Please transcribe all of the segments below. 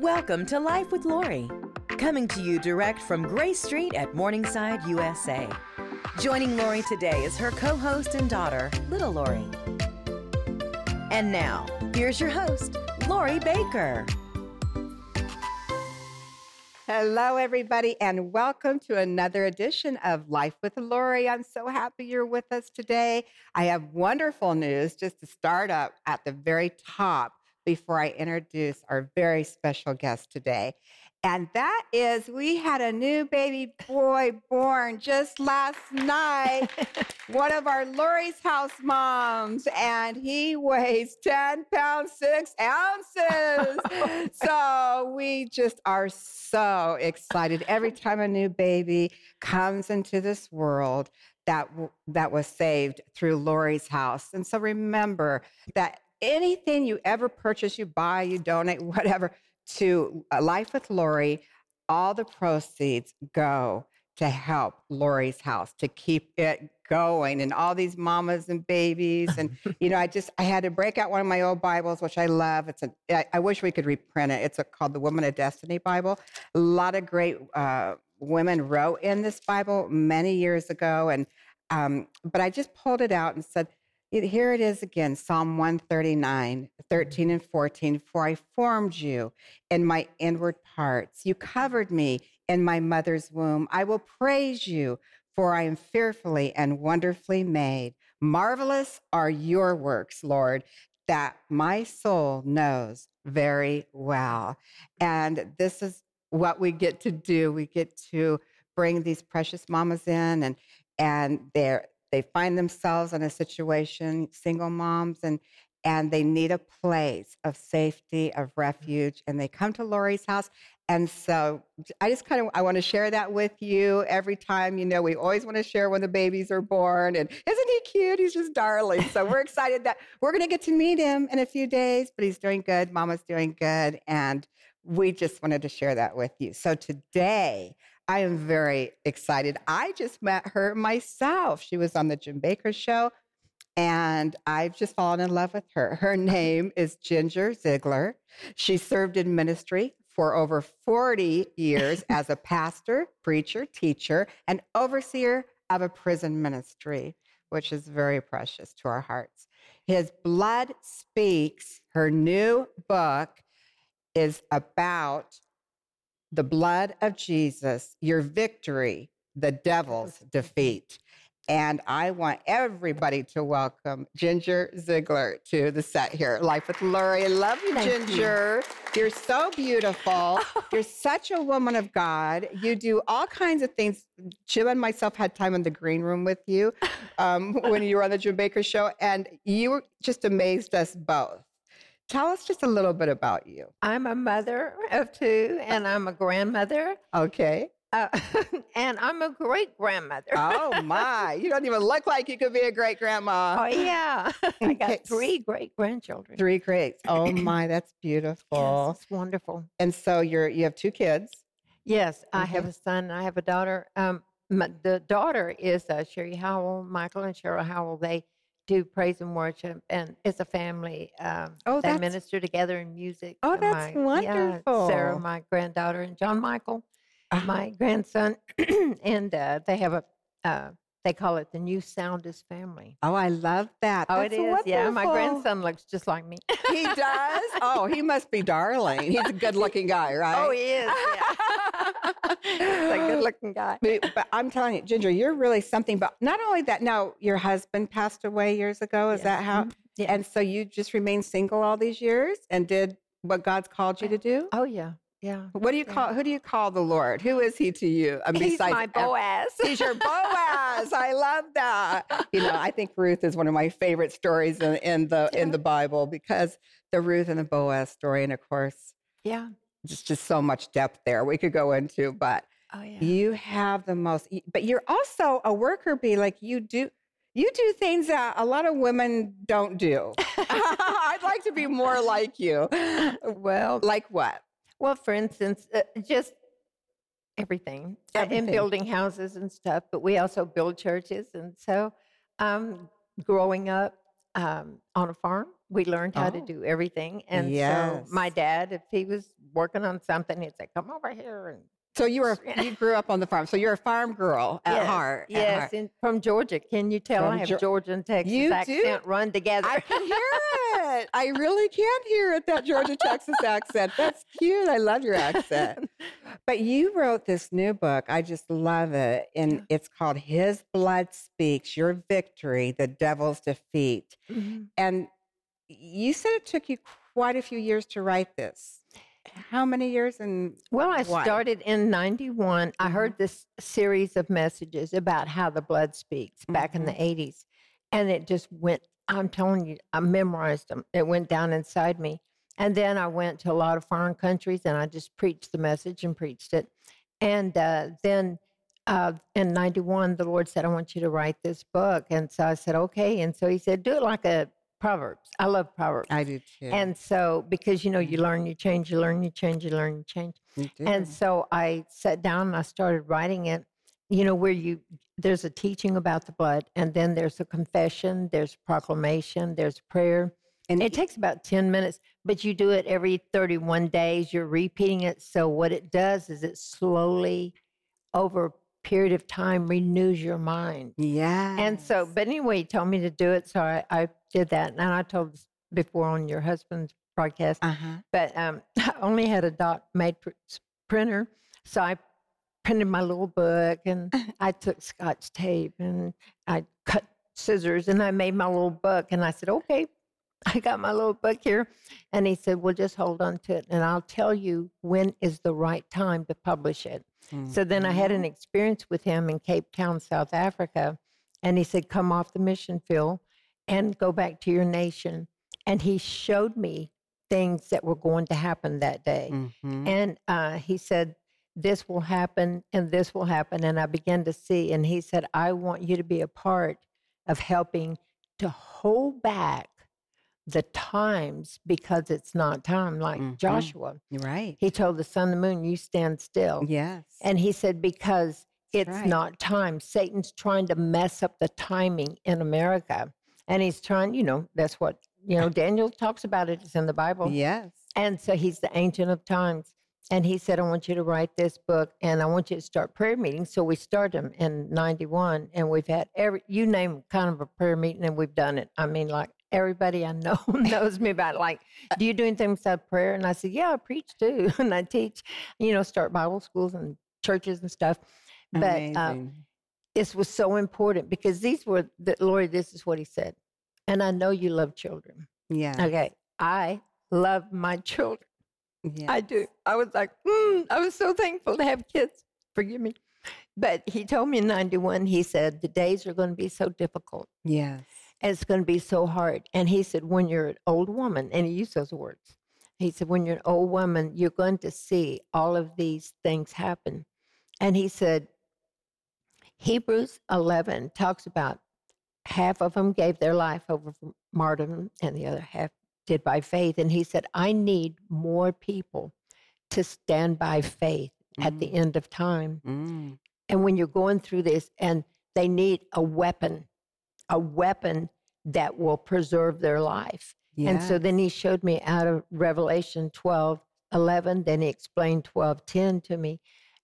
Welcome to Life with Lori, coming to you direct from Gray Street at Morningside, USA. Joining Lori today is her co host and daughter, Little Lori. And now, here's your host, Lori Bakker. Hello, everybody, and welcome to another edition of Life with Lori. I'm so happy you're with us today. I have wonderful news just to start up at the very top before I introduce our very special guest today. And that is, we had a new baby boy born just last night, one of our Lori's house moms, and he weighs 10 pounds, six ounces. Oh so we just are so excited every time a new baby comes into this world that that was saved through Lori's house. And so remember that anything you ever purchase, you buy, you donate, whatever, to Life with Lori, all the proceeds go to help Lori's house to keep it going and all these mamas and babies and you know I just I had to break out one of my old Bibles which I love. It's a I, I wish we could reprint it. It's a, called the Woman of Destiny Bible. A lot of great uh, women wrote in this Bible many years ago and um, but I just pulled it out and said here it is again Psalm 139, 13 and 14. For I formed you in my inward parts. You covered me in my mother's womb. I will praise you, for I am fearfully and wonderfully made. Marvelous are your works, Lord, that my soul knows very well. And this is what we get to do. We get to bring these precious mamas in and and they're they find themselves in a situation, single moms, and and they need a place of safety, of mm-hmm. refuge, and they come to Lori's house. And so I just kind of I want to share that with you every time. You know, we always want to share when the babies are born. And isn't he cute? He's just darling. So we're excited that we're going to get to meet him in a few days. But he's doing good. Mama's doing good, and we just wanted to share that with you. So today I am very excited. I just met her myself. She was on the Jim Bakker show, and I've just fallen in love with her. Her name is Ginger Ziegler. She served in ministry for over 40 years as a pastor, preacher, teacher, and overseer of a prison ministry, which is very precious to our hearts. His Blood Speaks, her new book, is about the blood of Jesus, your victory, the devil's defeat. And I want everybody to welcome Ginger Ziegler to the set here. Life with Lori. I love you, Thank Ginger. You. are so beautiful. You're such a woman of God. You do all kinds of things. Jim and myself had time in the green room with you um, when you were on the Jim Bakker show, and you just amazed us both. Tell us just a little bit about you. I'm a mother of two, and I'm a grandmother. Okay. Uh, and I'm a great grandmother. oh my! You don't even look like you could be a great grandma. Oh yeah, I got three great grandchildren. Three great. Oh my, that's beautiful. Yes, it's wonderful. And so you're you have two kids. Yes, I have a son. And I have a daughter. Um, my, the daughter is uh, Sherry Howell, Michael and Cheryl Howell. They do praise and worship, and it's a family. Um, oh, they minister together in music. Oh, that's my, wonderful. Yeah, Sarah, my granddaughter, and John Michael, uh-huh. my grandson, and uh, they have a. Uh, they call it the New Soundest Family. Oh, I love that. Oh, That's it is. Wonderful. Yeah, my grandson looks just like me. he does. Oh, he must be darling. He's a good-looking guy, right? Oh, he is. Yeah. He's a good-looking guy. But, but, I'm telling you, Ginger, you're really something. But not only that, now your husband passed away years ago. Is yes. that how? Mm-hmm. Yeah. And so you just remained single all these years and did what God's called you to do? Oh yeah. Yeah. What do you call? Who do you call the Lord? Who is He to you? I mean, he's besides, my Boaz. he's your Boaz. I love that. You know, I think Ruth is one of my favorite stories in, in the yeah. in the Bible because the Ruth and the Boaz story, and of course, yeah, just just so much depth there we could go into. But oh, yeah. you have the most. But you're also a worker bee. Like you do. You do things that a lot of women don't do. I'd like to be more like you. Well, like what? Well, for instance, uh, just everything, everything. in building houses and stuff, but we also build churches. And so, um, growing up um, on a farm, We learned how oh. to do everything. And yes. so my dad, if he was working on something, he'd say, "Come over here and so you were you grew up on the farm. So you're a farm girl at yes, heart. At yes, heart. From Georgia. Can you tell from I have Ge- Georgia and Texas you accent do? run together? I can hear it. I really can hear it. That Georgia Texas accent. That's cute. I love your accent. But you wrote this new book. I just love it, and it's called "His Blood Speaks: Your Victory, the Devil's Defeat." Mm-hmm. And you said it took you quite a few years to write this how many years and well i what? started in 91 mm-hmm. i heard this series of messages about how the blood speaks back mm-hmm. in the 80s mm-hmm. and it just went i'm telling you i memorized them it went down inside me and then i went to a lot of foreign countries and i just preached the message and preached it and uh, then uh, in 91 the lord said i want you to write this book and so i said okay and so he said do it like a Proverbs. I love Proverbs. I do too. And so, because you know, you mm-hmm. learn, you change, you learn, you change, you learn, you change. You do. and so I sat down and I started writing it. You know, where you there's a teaching about the blood, and then there's a confession, there's proclamation, there's prayer. And it takes about 10 minutes, but you do it every 31 days. You're repeating it. So, what it does is it slowly, over period of time renews your mind. Yeah. And so, but anyway, he told me to do it. So I, I did that. And I told before on your husband's broadcast, uh-huh. but um, I only had a dot matrix printer. So I printed my little book and I took scotch tape and I cut scissors and I made my little book. And I said, okay, I got my little book here. And he said, well, just hold on to it and I'll tell you when is the right time to publish it. Mm-hmm. So then I had an mm-hmm. experience with him in Cape Town, South Africa. And he said, Come off the mission field and go back to your nation. And he showed me things that were going to happen that day. Mm-hmm. And uh, he said, This will happen and this will happen. And I began to see. And he said, I want you to be a part of helping to hold back the times because it's not time, like mm-hmm. Joshua. Right. He told the sun, the moon, you stand still. Yes. And he said, because it's right. not time. Satan's trying to mess up the timing in America. And he's trying, you know, that's what, you know, Daniel talks about it. It's in the Bible. Yes. And so he's the ancient of times. And he said, I want you to write this book and I want you to start prayer meetings. So we started them in 91 and we've had every, you name kind of a prayer meeting and we've done it. I mean, like everybody I know knows me about like, do you do anything besides prayer? And I said, yeah, I preach too. and I teach, you know, start Bible schools and churches and stuff. But um, this was so important because these were, the, Lori, this is what he said. And I know you love children. Yeah. Okay. I love my children. Yes. I do. I was like, mm, I was so thankful to have kids. Forgive me. But he told me in 91, he said, the days are going to be so difficult. Yes and it's going to be so hard. And he said, when you're an old woman, and he used those words, he said, when you're an old woman, you're going to see all of these things happen. And he said, Hebrews 11 talks about half of them gave their life over martyrdom, and the other half did by faith. And he said, I need more people to stand by faith mm. at the mm. end of time. Mm. And when you're going through this, and they need a weapon a weapon that will preserve their life. Yes. And so then he showed me out of Revelation 12, 11. Then he explained 12, 10 to me.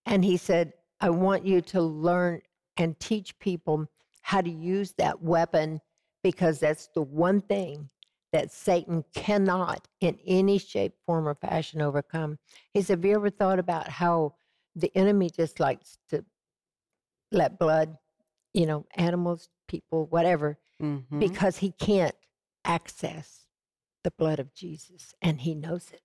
And he said, I want you to learn and teach people how to use that weapon because that's the one thing that Satan cannot, in any shape, form, or fashion, overcome. He said, Have you ever thought about how the enemy just likes to let blood, you know, animals people, whatever, mm-hmm. because he can't access the blood of Jesus and he knows it.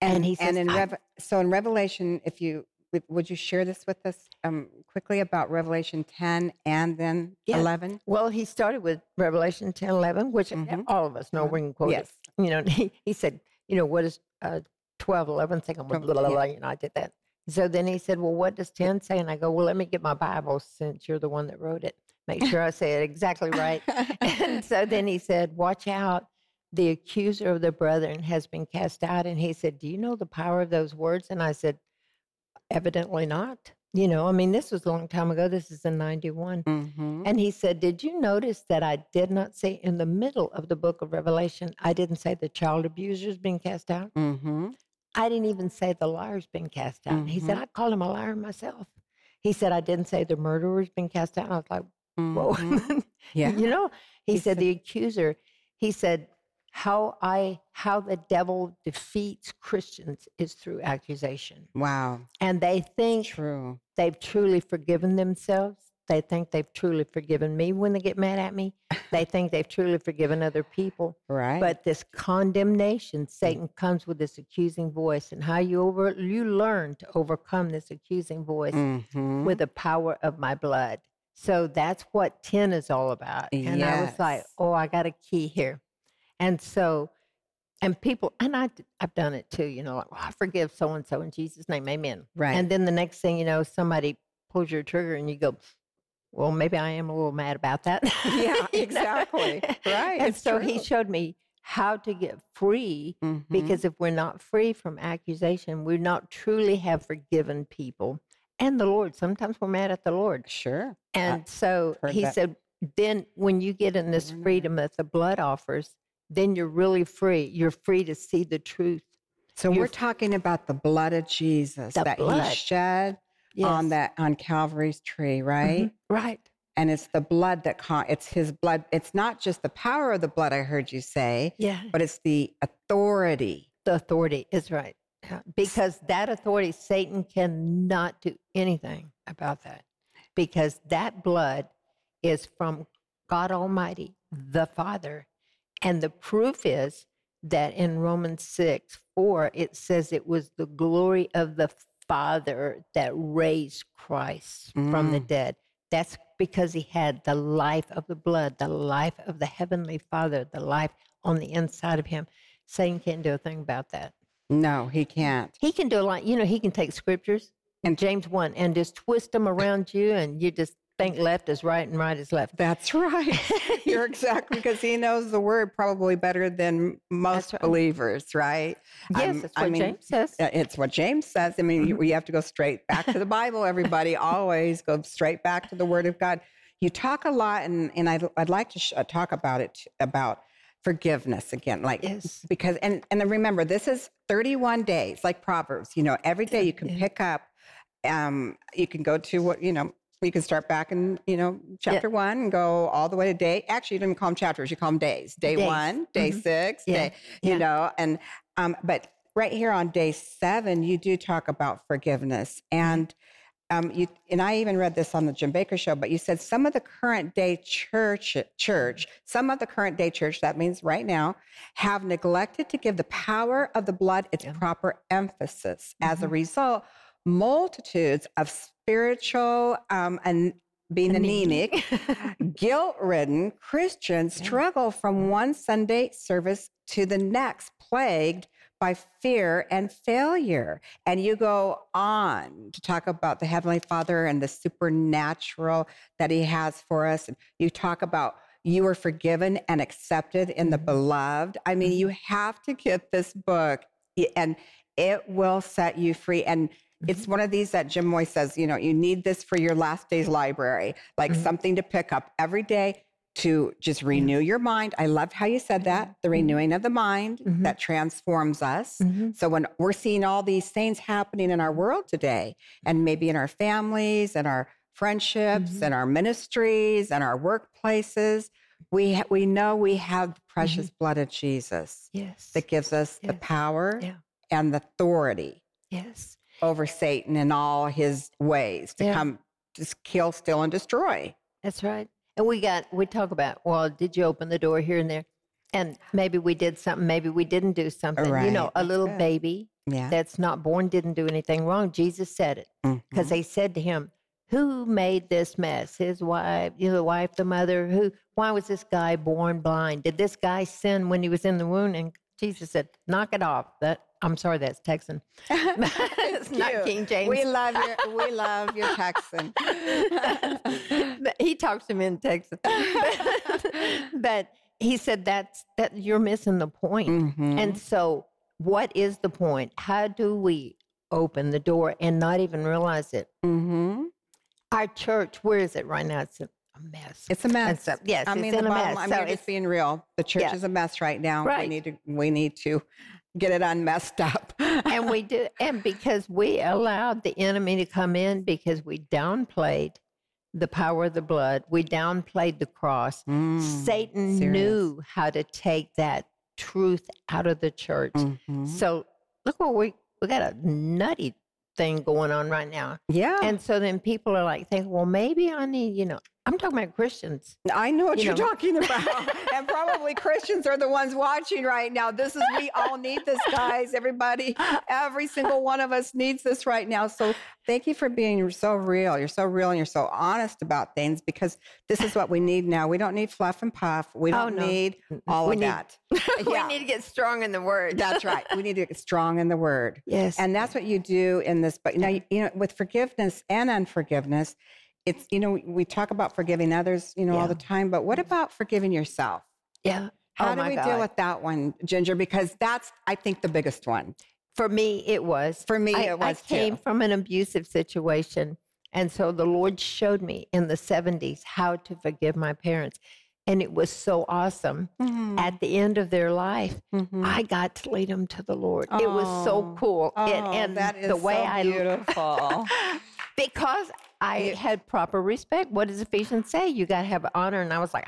And, and he says, and in Rev- so in Revelation, if you would you share this with us um, quickly about Revelation 10 and then yeah. 11? Well, he started with Revelation 10, 11, which mm-hmm. all of us know we can quote yes. it. You know, he, he said, you know, what is uh, 12, 11? Think I'm blah, blah, blah, blah, you know, I did that. So then he said, well, what does 10 say? And I go, well, let me get my Bible since you're the one that wrote it make sure I say it exactly right. and so then he said, Watch out. The accuser of the brethren has been cast out. And he said, Do you know the power of those words? And I said, Evidently not. You know, I mean, this was a long time ago. This is in 91. Mm-hmm. And he said, Did you notice that I did not say in the middle of the book of Revelation, I didn't say the child abusers being cast out? Mm-hmm. I didn't even say the liar's been cast out. Mm-hmm. He said, mm-hmm. I called him a liar myself. He said, I didn't say the murderer's been cast out. I was like, whoa. Mm-hmm. Yeah. you know, he, he said, said, the accuser, he said, how I how the devil defeats Christians is through accusation. Wow. And they think True. they've truly forgiven themselves. They think they've truly forgiven me when they get mad at me. They think they've truly forgiven other people. Right. But this condemnation, Satan comes with this accusing voice, and how you over you learn to overcome this accusing voice mm-hmm. with the power of my blood. So that's what 10 is all about. And yes. I was like, oh, I got a key here. And so, and people, and I, I've done it too, you know, like, well, I forgive so and so in Jesus' name, amen. Right. And then the next thing you know, somebody pulls your trigger and you go, well, maybe I am a little mad about that. Yeah, exactly. right. And so true. he showed me how to get free mm-hmm. because if we're not free from accusation, we not truly have forgiven people and the Lord. Sometimes we're mad at the Lord. Sure. And I so he that. said, then when you get in this freedom that the blood offers, then you're really free. You're free to see the truth. So you're we're talking about the blood of Jesus that blood. he shed yes. on that on Calvary's tree, right? Mm-hmm. Right. And it's the blood that con- it's his blood. It's not just the power of the blood I heard you say, yeah. but it's the authority. The authority is right. Because that authority, Satan cannot do anything about that. Because that blood is from God Almighty, the Father, and the proof is that in Romans 6 4, it says it was the glory of the Father that raised Christ mm. from the mm. dead. That's because he had the life of the blood, the life of the Heavenly Father, the life on the inside of him. Satan can't do a thing about that. No, he can't. He can do a lot. You know, he can take scriptures and James 1 and just twist them around you, and you just think left is right and right is left. That's right. You're exactly because he knows the word probably better than most right. believers, right? Yes, um, that's what I mean, James says. It's what James says. I mean, mm-hmm. you, have to go straight back to the Bible. Everybody always go straight back to the Word of God. You talk a lot, and and I'd, I'd like to sh- uh, talk about it about forgiveness again like yes. because and and remember this is 31 days like proverbs you know every day you can pick up um you can go to what you know you can start back in, you know, chapter yeah. one and go all the way to day. Actually, you don't even call them chapters; you call them days. Day days. one, day mm-hmm. six, yeah. day, you yeah. know, and um, but right here on day seven, you do talk about forgiveness, and um, you and I even read this on the Jim Bakker show. But you said some of the current day church, church, some of the current day church, that means right now, have neglected to give the power of the blood its proper emphasis. Mm-hmm. As a mm-hmm. result multitudes of spiritual um, and being anemic, guilt ridden Christians struggle from one Sunday service to the next, plagued by fear and failure. And you go on to talk about the Heavenly Father and the supernatural that He has for us. And you talk about you are forgiven and accepted in the mm-hmm. beloved. I mean, you mm-hmm. have to get this book and it will set you free. And it's mm-hmm. one of these that Jim Moy says, you know, you need this for your last day's library, like mm-hmm. something to pick up every day to just renew your mind. I loved how you said that the mm-hmm. renewing of the mind mm-hmm. that transforms us. Mm-hmm. So when we're seeing all these things happening in our world today, and maybe in our families and our friendships mm-hmm. and our ministries and our workplaces, we ha- we know we have the precious blood of Jesus. Yes, that gives us yes. the power yeah. and the authority. Yes, over Satan and all his ways to yeah. come just kill, steal, and destroy. That's right. And we got we talk about well, did you open the door here and there? And maybe we did something, maybe we didn't do something. Right. You know, a little good. baby yeah. that's not born didn't do anything wrong. Jesus said it because mm-hmm. they said to him, "Who made this mess? His wife, you know, the wife, the mother. Who? Why was this guy born blind? Did this guy sin when he was in the womb?" And Jesus said, "Knock it off. That I'm sorry, that's Texan. it's not King James. We love your we love your Texan. he talks to me in Texas, but he said that's that you're missing the point. Mm-hmm. And so what is the point? How do we open the door and not even realize it. Mm-hmm. Our church, where is it right now? It's a mess. It's a mess. So, yes, I it's mean, the a bottom, mess. I so just being real. The church is a mess right now. We Right. need to. We need to get it unmessed up. and we do, and because we allowed the enemy to come in because we downplayed the power of the blood, we downplayed the cross. Mm, Satan serious. knew how to take that truth out of the church. mhm. So look what we we got a nutty thing going on right now. Yeah, And so then people are like thinking, well, maybe I need, you know, I'm talking about Christians. I know what you are talking about. and probably Christians are the ones watching right now. This is, we all need this, guys. Everybody, every single one of us needs this right now. So thank you for being so real. You're so real and you're so honest about things because this is what we need now. We don't need fluff and puff. We Oh, don't no. need all We of need- that. we Yeah. need to get strong in the word. That's right. We need to get strong in the word. Yes. And that's what you do in this. But now, you know, with forgiveness and unforgiveness, it's, you know, we talk about forgiving others, you know, all the time, but what about forgiving yourself? yeah. How oh do we God. deal with that one, Ginger? Because that's, I think, the biggest one. For me, it was. For me, I, it was I came too. from an abusive situation. And so the Lord showed me in the 70s how to forgive my parents. And it was so awesome. Mm-hmm. At the end of their life, I got to lead them to the Lord. It was so Oh. cool. Oh, and and that is the way so I beautiful. because I had proper respect. What does Ephesians say? You got to have honor. And I was like,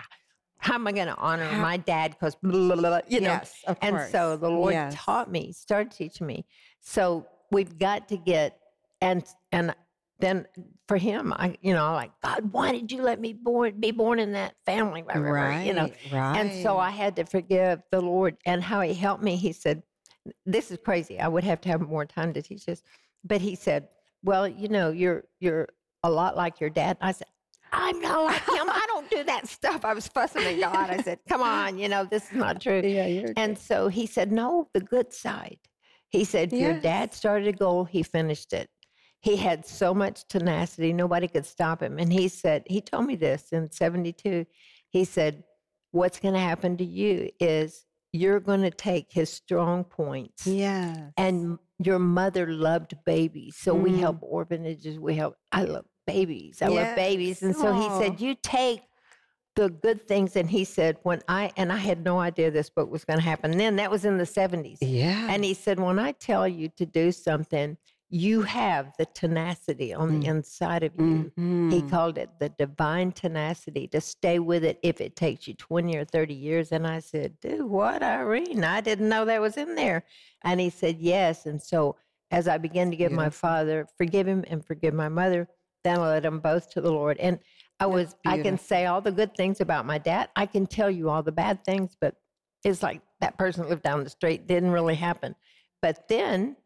how am I going to honor How- my dad? Because, you know. yes, of And course. so the Lord Yes. taught me, started teaching me. So we've got to get, and, and, then for him, I, you know, like God, why did you let me born be born in that family? Blah," Right, you know, right. and so I had to forgive the Lord and how He helped me. He said, "This is crazy. I would have to have more time to teach this." But He said, "Well, you know, you're you're a lot like your dad." I said, "I'm not like him. I don't do that stuff." I was fussing at God. I said, "Come on, you know, this is not true." yeah, you're And so He said, "No, the good side." He said, "Your dad started a goal. He finished it." He had so much tenacity, nobody could stop him. And he said, he told me this in 72. He said, What's going to happen to you is you're going to take his strong points. Yeah. And your mother loved babies. So we Mm. help orphanages. We help, I love babies. I love babies. And so he said, You take the good things. And he said, When I, and I had no idea this book was going to happen then, that was in the 70s. yeah. And he said, When I tell you to do something, you have the tenacity on the Mm. inside of you. He Mhm. called it the divine tenacity to stay with it if it takes you 20 or 30 years. And I said, Dude, what, Irene? I didn't know that was in there. And he said, Yes. And so as I began to give my father, forgive him and forgive my mother, then I led them both to the Lord. And I That's was, I can say all the good things about my dad. I can tell you all the bad things, but it's like that person lived down the street didn't really happen. But then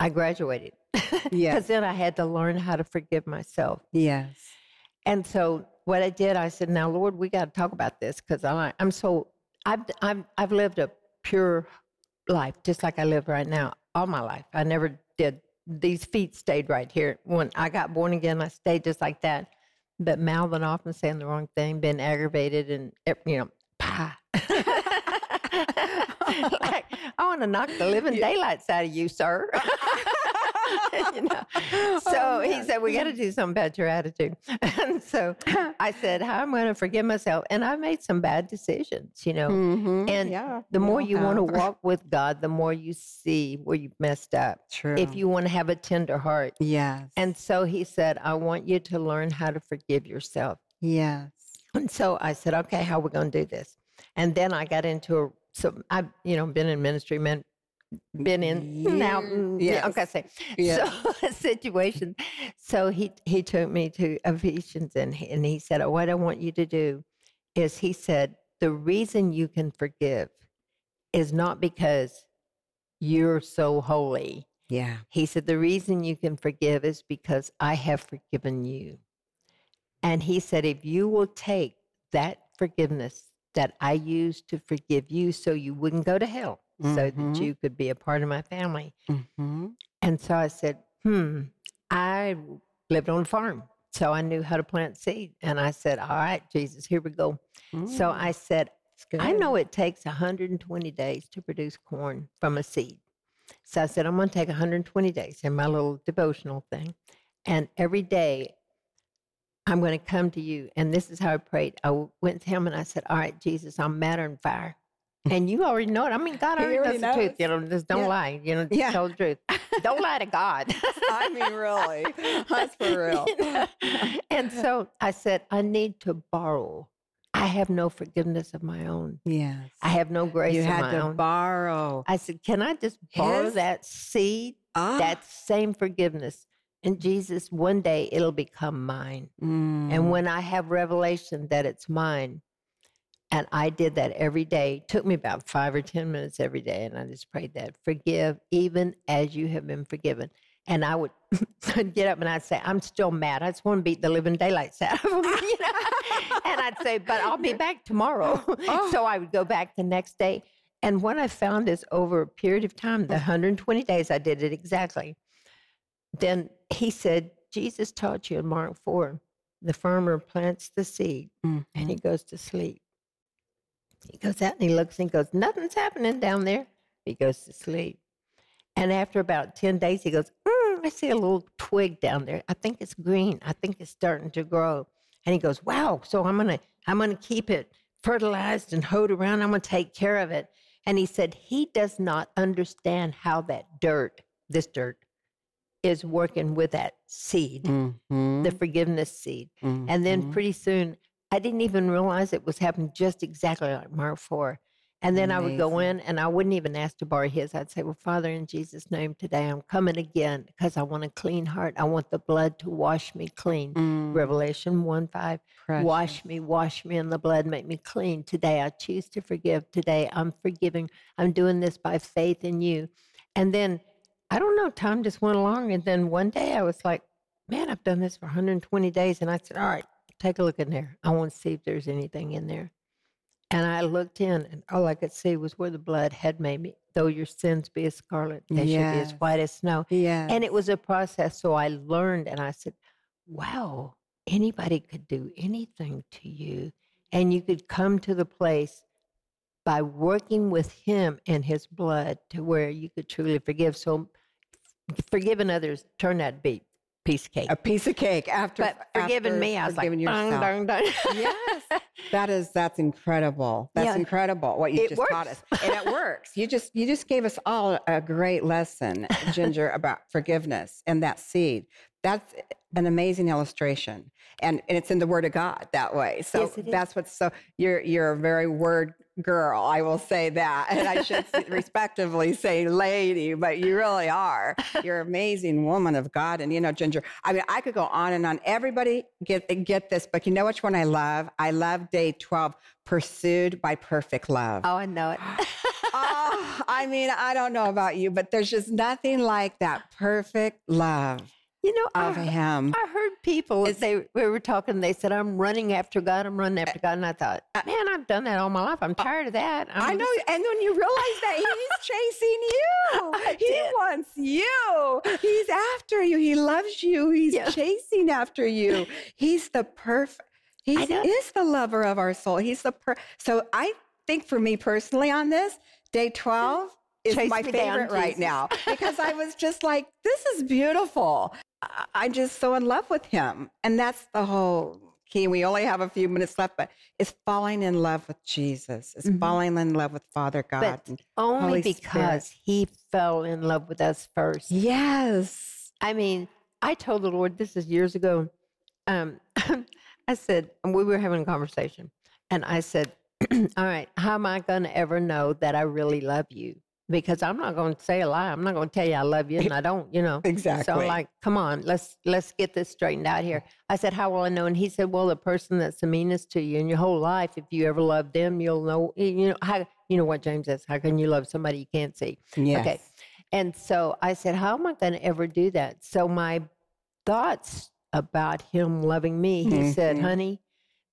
I graduated. Because then I had to learn how to forgive myself. yes. And so what I did, I said, "Now, Lord, we got to talk about this because I'm I'm so I've I've I've lived a pure life, just like I live right now, all my life. I never did. These feet stayed right here. When I got born again, I stayed just like that. But mouthing off and saying the wrong thing, being aggravated, and eh, you know, like, I want to knock the living daylights out of you, sir. you know. So Oh, he said, "We got to do something about your attitude." And so I said, "How am I going to forgive myself?" And I made some bad decisions, you know. Mhm. And yeah, The more you want to walk with God, the more you see where you've messed up. True. If you want to have a tender heart. yes. And so he said, "I want you to learn how to forgive yourself." yes. And so I said, "Okay, how are we going to do this?" And then I got into a so I've you know been in ministry, man, been in now. Years. mm, Yes. Yeah, okay, say Yes. so situation. So he he took me to Ephesians and he, and he said, oh, "What I want you to do is," he said, "the reason you can forgive is not because you're so holy." Yeah. He said, "The reason you can forgive is because I have forgiven you." And he said, "If you will take that forgiveness that I used to forgive you, so you wouldn't go to hell." So that Mhm. you could be a part of my family. Mm-hmm. And so I said, hmm, I lived on a farm. So I knew how to plant seed. And I said, all right, Jesus, here we go. So I said, I know it takes 120 days to produce corn from a seed. So I said, I'm going to take 120 days in my little devotional thing. And every day I'm going to come to you. And this is how I prayed. I went to him and I said, All right, Jesus, I'm matter and fire. And you already know it. I mean, God already, already knows, knows, the truth. You know, just don't yeah. lie. You know, yeah. tell the truth. Don't lie to God. I mean, really. That's for real. You know? And so I said, I need to borrow. I have no forgiveness of my own. Yes. I have no grace you had to own. borrow. I said, Can I just borrow His? that seed, ah. that same forgiveness? And Jesus, one day it'll become mine. Mm. And when I have revelation that it's mine, and I did that every day, it took me about five or 10 minutes every day. And I just prayed that forgive even as you have been forgiven. And I would get up and I'd say, I'm still mad. I just want to beat the living daylights out of them. You know? and I'd say, but I'll be back tomorrow. Oh. so I would go back the next day. And what I found is over a period of time, the 120 days I did it exactly, then he said, Jesus taught you in Mark 4 the farmer plants the seed mm-hmm. and he goes to sleep. He goes out and he looks and he goes, Nothing's happening down there. He goes to sleep. And after about 10 days, he goes, mm, I see a little twig down there. I think it's green. I think it's starting to grow. And he goes, Wow, so I'm gonna I'm gonna keep it fertilized and hoed around. I'm gonna take care of it. And he said he does not understand how that dirt, this dirt, is working with that seed, mm-hmm. the forgiveness seed. Mm-hmm. And then pretty soon, I didn't even realize it was happening just exactly like Mark 4. And then Amazing. I would go in and I wouldn't even ask to borrow his. I'd say, Well, Father, in Jesus' name today, I'm coming again because I want a clean heart. I want the blood to wash me clean. Mm. Revelation 1 5. Precious. Wash me, wash me in the blood, make me clean. Today, I choose to forgive. Today, I'm forgiving. I'm doing this by faith in you. And then I don't know, time just went along. And then one day I was like, man, I've done this for 120 days. And I said, all right, take a look in there. I want to see if there's anything in there. And I looked in, and all I could see was where the blood had made me. Though your sins be as scarlet, they yes. should be as white as snow. Yeah. And it was a process. So I learned, and I said, wow, anybody could do anything to you. And you could come to the place by working with him and his blood to where you could truly forgive. So forgiving others turn that to be piece of cake. A piece of cake after But forgiving after me, I was like, yourself. dun, dun, dun. yes. That is that's incredible. That's yeah. incredible what you it just works. taught us. And it works. You just you just gave us all a great lesson, Ginger, about forgiveness and that seed. That's an amazing illustration. And, and it's in the word of God that way. So yes, that's what's so you're you're a very word girl. I will say that. And I should respectively say lady, but you really are. You're an amazing woman of God. And you know, Ginger, I mean, I could go on and on. Everybody get get this, but you know which one I love? I love day 12, pursued by perfect love. Oh, I know it. oh, I mean, I don't know about you, but there's just nothing like that perfect love. You know, I, him. I heard people as they we were talking. They said, "I'm running after God. I'm running after God." And I thought, man, I've done that all my life. I'm uh, tired of that. I'm i know. Just... And when you realize that He's chasing you, He wants you. He's after you. He loves you. He's yeah. chasing after you. He's the perfect. He is the lover of our soul. He's the per. So I think for me personally on this day twelve is Chase my favorite down, right now because I was just like, this is beautiful. I'm just so in love with him. And that's the whole key. We only have a few minutes left, but it's falling in love with Jesus. It's mm-hmm. falling in love with Father God. But only Holy because Spirit. he fell in love with us first. Yes. I mean, I told the Lord, this is years ago. Um, I said, and we were having a conversation, and I said, All right, how am I going to ever know that I really love you? Because I'm not going to say a lie. I'm not going to tell you I love you and I don't, you know. exactly. So I'm like, come on, let's let's get this straightened out here. I said, how will I know? And he said, well, the person that's the meanest to you in your whole life, if you ever loved them, you'll know. You know how you know what James says. How can you love somebody you can't see? Yes. Okay. And so I said, how am I going to ever do that? So my thoughts about him loving me, he mm-hmm. said, honey,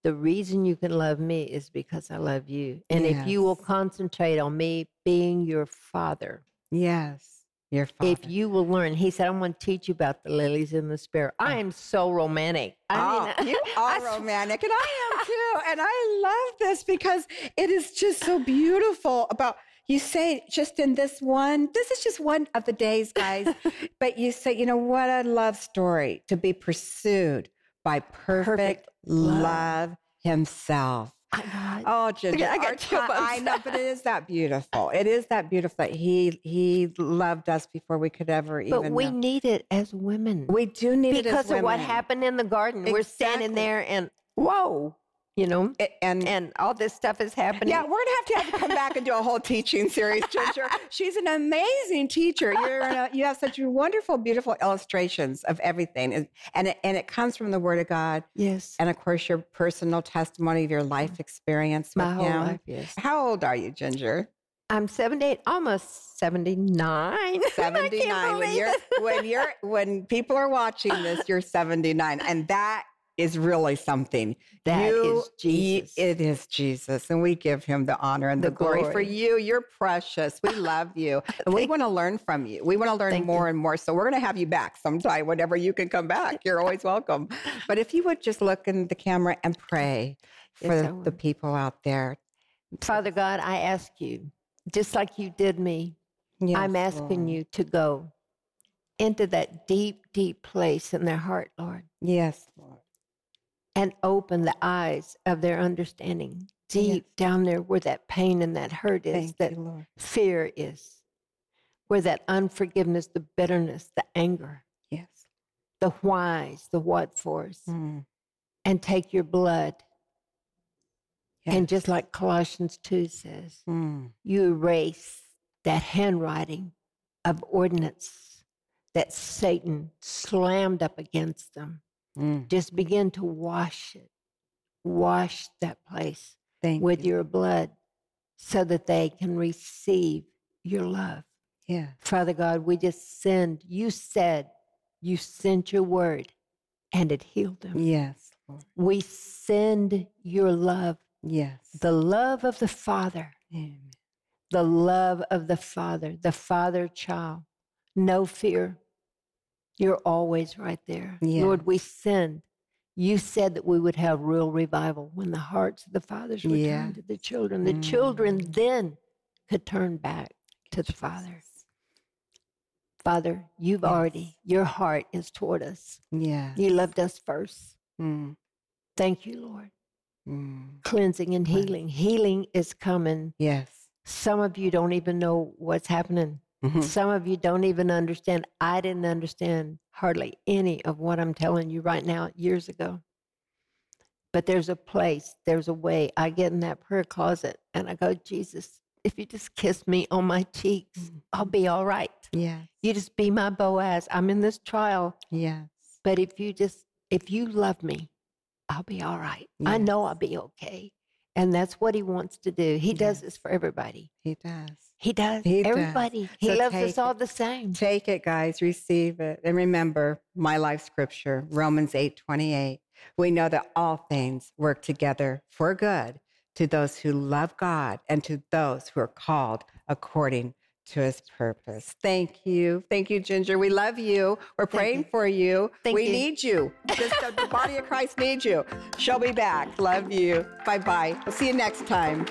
the reason you can love me is because I love you. And yes. if you will concentrate on me being your father. Yes. Your father. If you will learn, he said, I'm going to teach you about the lilies in the spirit. I oh. am so romantic. I oh, mean, ah, you are I, romantic, and I am too. And I love this because it is just so beautiful about you say just in this one, this is just one of the days, guys, but you say, you know, what a love story to be pursued by perfect, perfect love. love himself. Oh, Ginger, I, got two I know, but it is that beautiful. It is that beautiful that he he loved us before we could ever even. But we know. need it as women. We do need because it because of what happened in the garden. Exactly. We're standing there and whoa, you know, and and all this stuff is happening. Yeah, we're gonna have to have to come back and do a whole teaching series, Ginger. She's an amazing teacher. You're a, you have such wonderful, beautiful illustrations of everything, and and it, and it comes from the Word of God. Yes, and of course your personal testimony of your life experience My with Him. Life, yes. How old are you, Ginger? I'm 78, almost 79. 79. when you're when you're when people are watching this, you're 79, and that is really something. That you, is Jesus. it is Jesus. And we give him the honor and the, the glory. glory. for you. You're precious. We love you. And we want to learn from you. We want to learn Thank more you. and more. So we're going to have you back sometime, whenever you can come back. You're always welcome. But if you would just look in the camera and pray for yes, the people out there. Father God, I ask you, just like you did me, yes, I'm asking Lord. you to go into that deep, deep place in their heart, Lord. Yes, Lord and open the eyes of their understanding deep yes. down there where that pain and that hurt is, Thank that you, fear is, where that unforgiveness, the bitterness, the anger, yes, the whys, the what fors, mm. and take your blood. Yes. And just like Colossians 2 says, mm. you erase that handwriting of ordinance that Satan slammed up against them Mm. Just begin to wash it. Wash that place Thank with you. your blood so that they can receive your love. Yeah. Father God, we just send, you said you sent your word and it healed them. Yes. Lord. We send your love. Yes. The love of the Father. Amen. The love of the Father, the Father child. No fear, you're always right there. Yeah. Lord, we send. You said that we would have real revival when the hearts of the fathers returned yeah. to the children. The mm. children then could turn back to the Father. Father, you've yes. already, your heart is toward us. Yeah. You loved us first. Mm. Thank you, Lord. Mm. Cleansing and healing. Healing is coming. Yes. Some of you don't even know what's happening Mm-hmm. Some of you don't even understand. I didn't understand hardly any of what I'm telling you right now years ago. But there's a place, there's a way. I get in that prayer closet and I go, Jesus, if you just kiss me on my cheeks, mm-hmm. I'll be all right. Yeah. You just be my Boaz. I'm in this trial. Yes. But if you just, if you love me, I'll be all right. Yes. I know I'll be okay. And that's what he wants to do. He yes. does this for everybody. He does. He does. He Everybody. Does. He so loves us all it. the same. Take it, guys. Receive it. And remember my life scripture, Romans 8 28. We know that all things work together for good to those who love God and to those who are called according to his purpose. Thank you. Thank you, Ginger. We love you. We're praying you. for you. Thank we you. need you. Just the, the body of Christ needs you. She'll be back. Love you. Bye bye. We'll see you next time.